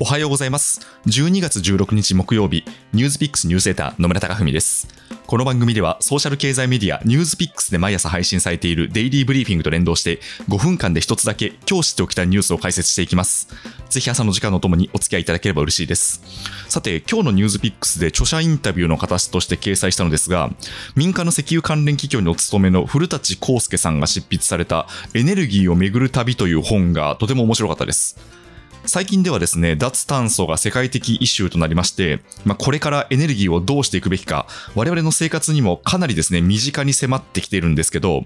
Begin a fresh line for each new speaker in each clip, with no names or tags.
おはようございます。12月16日木曜日、ニュースピックスニュースレター野村貴文です。この番組ではソーシャル経済メディアニュースピックスで毎朝配信されているデイリーブリーフィングと連動して5分間で一つだけ今日知っておきたいニュースを解説していきます。ぜひ朝の時間のともにお付き合いいただければ嬉しいです。さて、今日のニュースピックスで著者インタビューの形として掲載したのですが、民間の石油関連企業にお勤めの古舘康介さんが執筆されたエネルギーをめぐる旅という本がとても面白かったです。最近ではですね、脱炭素が世界的イシューとなりまして、まあ、これからエネルギーをどうしていくべきか、我々の生活にもかなりですね、身近に迫ってきているんですけど、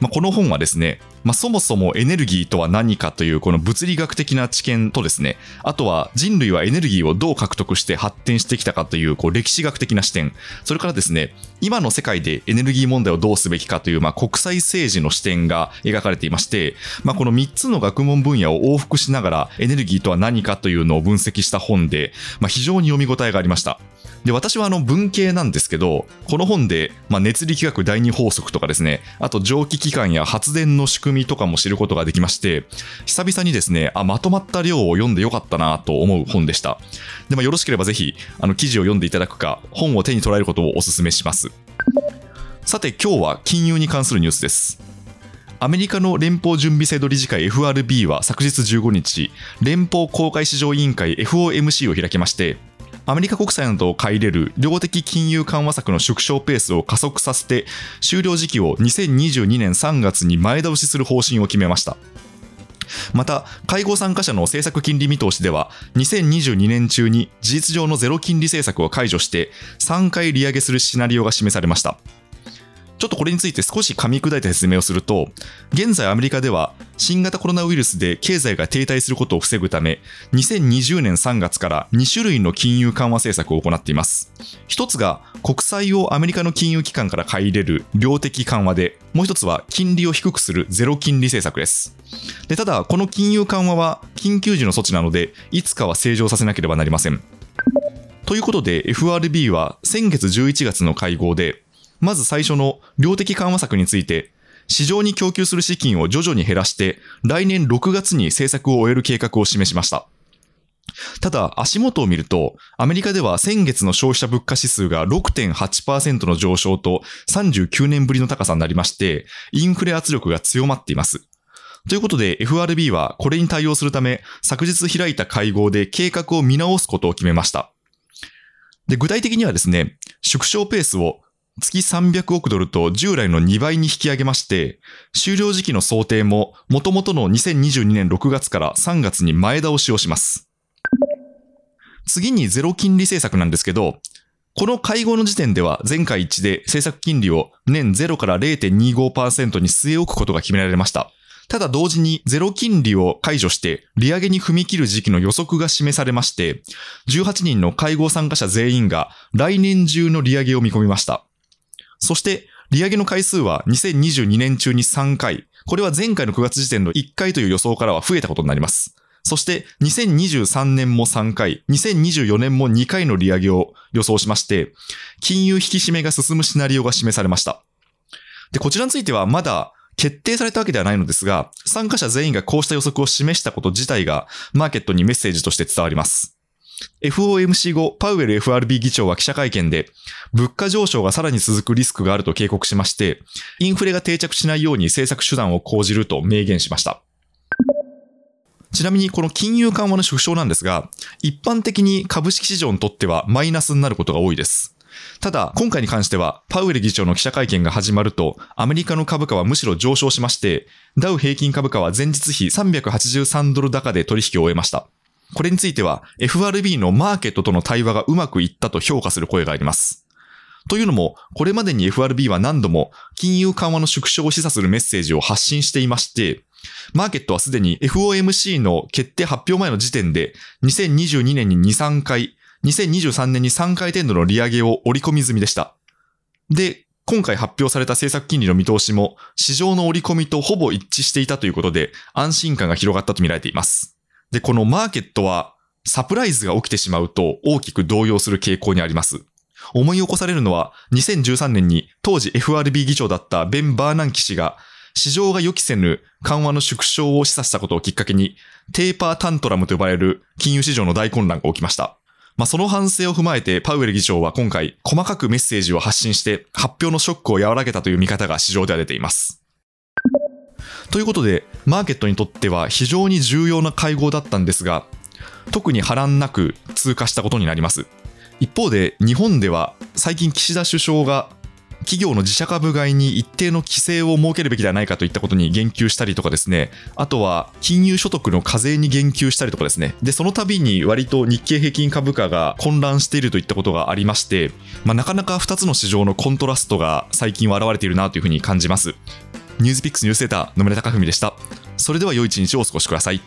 まあ、この本はですね、まあ、そもそもエネルギーとは何かというこの物理学的な知見とですね、あとは人類はエネルギーをどう獲得して発展してきたかというこう歴史学的な視点、それからですね、今の世界でエネルギー問題をどうすべきかというまあ国際政治の視点が描かれていまして、まあ、この3つの学問分野を往復しながらエネルギーとは何かというのを分析した本で、まあ、非常に読み応えがありました。で、私はあの文系なんですけど、この本で、まあ、熱力学第二法則とかですね、あと蒸気機関や発電の仕組みとかも知ることができまして、久々にですね、あ、まとまった量を読んでよかったなと思う本でした。で、まあ、よろしければぜひ、あの記事を読んでいただくか、本を手に取られることをお勧めします。さて、今日は金融に関するニュースです。アメリカの連邦準備制度理事会 FRB は昨日15日、連邦公開市場委員会 FOMC を開きまして、アメリカ国債などを買い入れる量的金融緩和策の縮小ペースを加速させて、終了時期を2022年3月に前倒しする方針を決めました。また、会合参加者の政策金利見通しでは、2022年中に事実上のゼロ金利政策を解除して、3回利上げするシナリオが示されました。ちょっとこれについて少し噛み砕いた説明をすると、現在アメリカでは新型コロナウイルスで経済が停滞することを防ぐため、2020年3月から2種類の金融緩和政策を行っています。一つが国債をアメリカの金融機関から買い入れる量的緩和で、もう一つは金利を低くするゼロ金利政策です。でただ、この金融緩和は緊急時の措置なので、いつかは正常させなければなりません。ということで FRB は先月11月の会合で、まず最初の量的緩和策について、市場に供給する資金を徐々に減らして、来年6月に政策を終える計画を示しました。ただ、足元を見ると、アメリカでは先月の消費者物価指数が6.8%の上昇と39年ぶりの高さになりまして、インフレ圧力が強まっています。ということで FRB はこれに対応するため、昨日開いた会合で計画を見直すことを決めました。で、具体的にはですね、縮小ペースを月300億ドルと従来の2倍に引き上げまして、終了時期の想定も元々の2022年6月から3月に前倒しをします。次にゼロ金利政策なんですけど、この会合の時点では前回一致で政策金利を年0から0.25%に据え置くことが決められました。ただ同時にゼロ金利を解除して利上げに踏み切る時期の予測が示されまして、18人の会合参加者全員が来年中の利上げを見込みました。そして、利上げの回数は2022年中に3回。これは前回の9月時点の1回という予想からは増えたことになります。そして、2023年も3回、2024年も2回の利上げを予想しまして、金融引き締めが進むシナリオが示されました。で、こちらについてはまだ決定されたわけではないのですが、参加者全員がこうした予測を示したこと自体が、マーケットにメッセージとして伝わります。FOMC 後、パウエル FRB 議長は記者会見で、物価上昇がさらに続くリスクがあると警告しまして、インフレが定着しないように政策手段を講じると明言しました。ちなみにこの金融緩和の縮小なんですが、一般的に株式市場にとってはマイナスになることが多いです。ただ、今回に関しては、パウエル議長の記者会見が始まると、アメリカの株価はむしろ上昇しまして、ダウ平均株価は前日比383ドル高で取引を終えました。これについては FRB のマーケットとの対話がうまくいったと評価する声があります。というのも、これまでに FRB は何度も金融緩和の縮小を示唆するメッセージを発信していまして、マーケットはすでに FOMC の決定発表前の時点で2022年に2、3回、2023年に3回程度の利上げを織り込み済みでした。で、今回発表された政策金利の見通しも市場の織り込みとほぼ一致していたということで安心感が広がったと見られています。で、このマーケットはサプライズが起きてしまうと大きく動揺する傾向にあります。思い起こされるのは2013年に当時 FRB 議長だったベン・バーナンキ氏が市場が予期せぬ緩和の縮小を示唆したことをきっかけに、テーパータントラムと呼ばれる金融市場の大混乱が起きました。まあ、その反省を踏まえて、パウエル議長は今回、細かくメッセージを発信して、発表のショックを和らげたという見方が市場では出ています。ということで、マーケットにとっては非常に重要な会合だったんですが、特に波乱なく通過したことになります。一方で、日本では最近岸田首相が企業の自社株買いに一定の規制を設けるべきではないかといったことに言及したりとかですね、あとは金融所得の課税に言及したりとかですね、で、その度に割と日経平均株価が混乱しているといったことがありまして、まあ、なかなか2つの市場のコントラストが最近は現れているなというふうに感じます。ニュースピックスニュースセーター野村貴文でした。それでは良い一日をお過ごしください。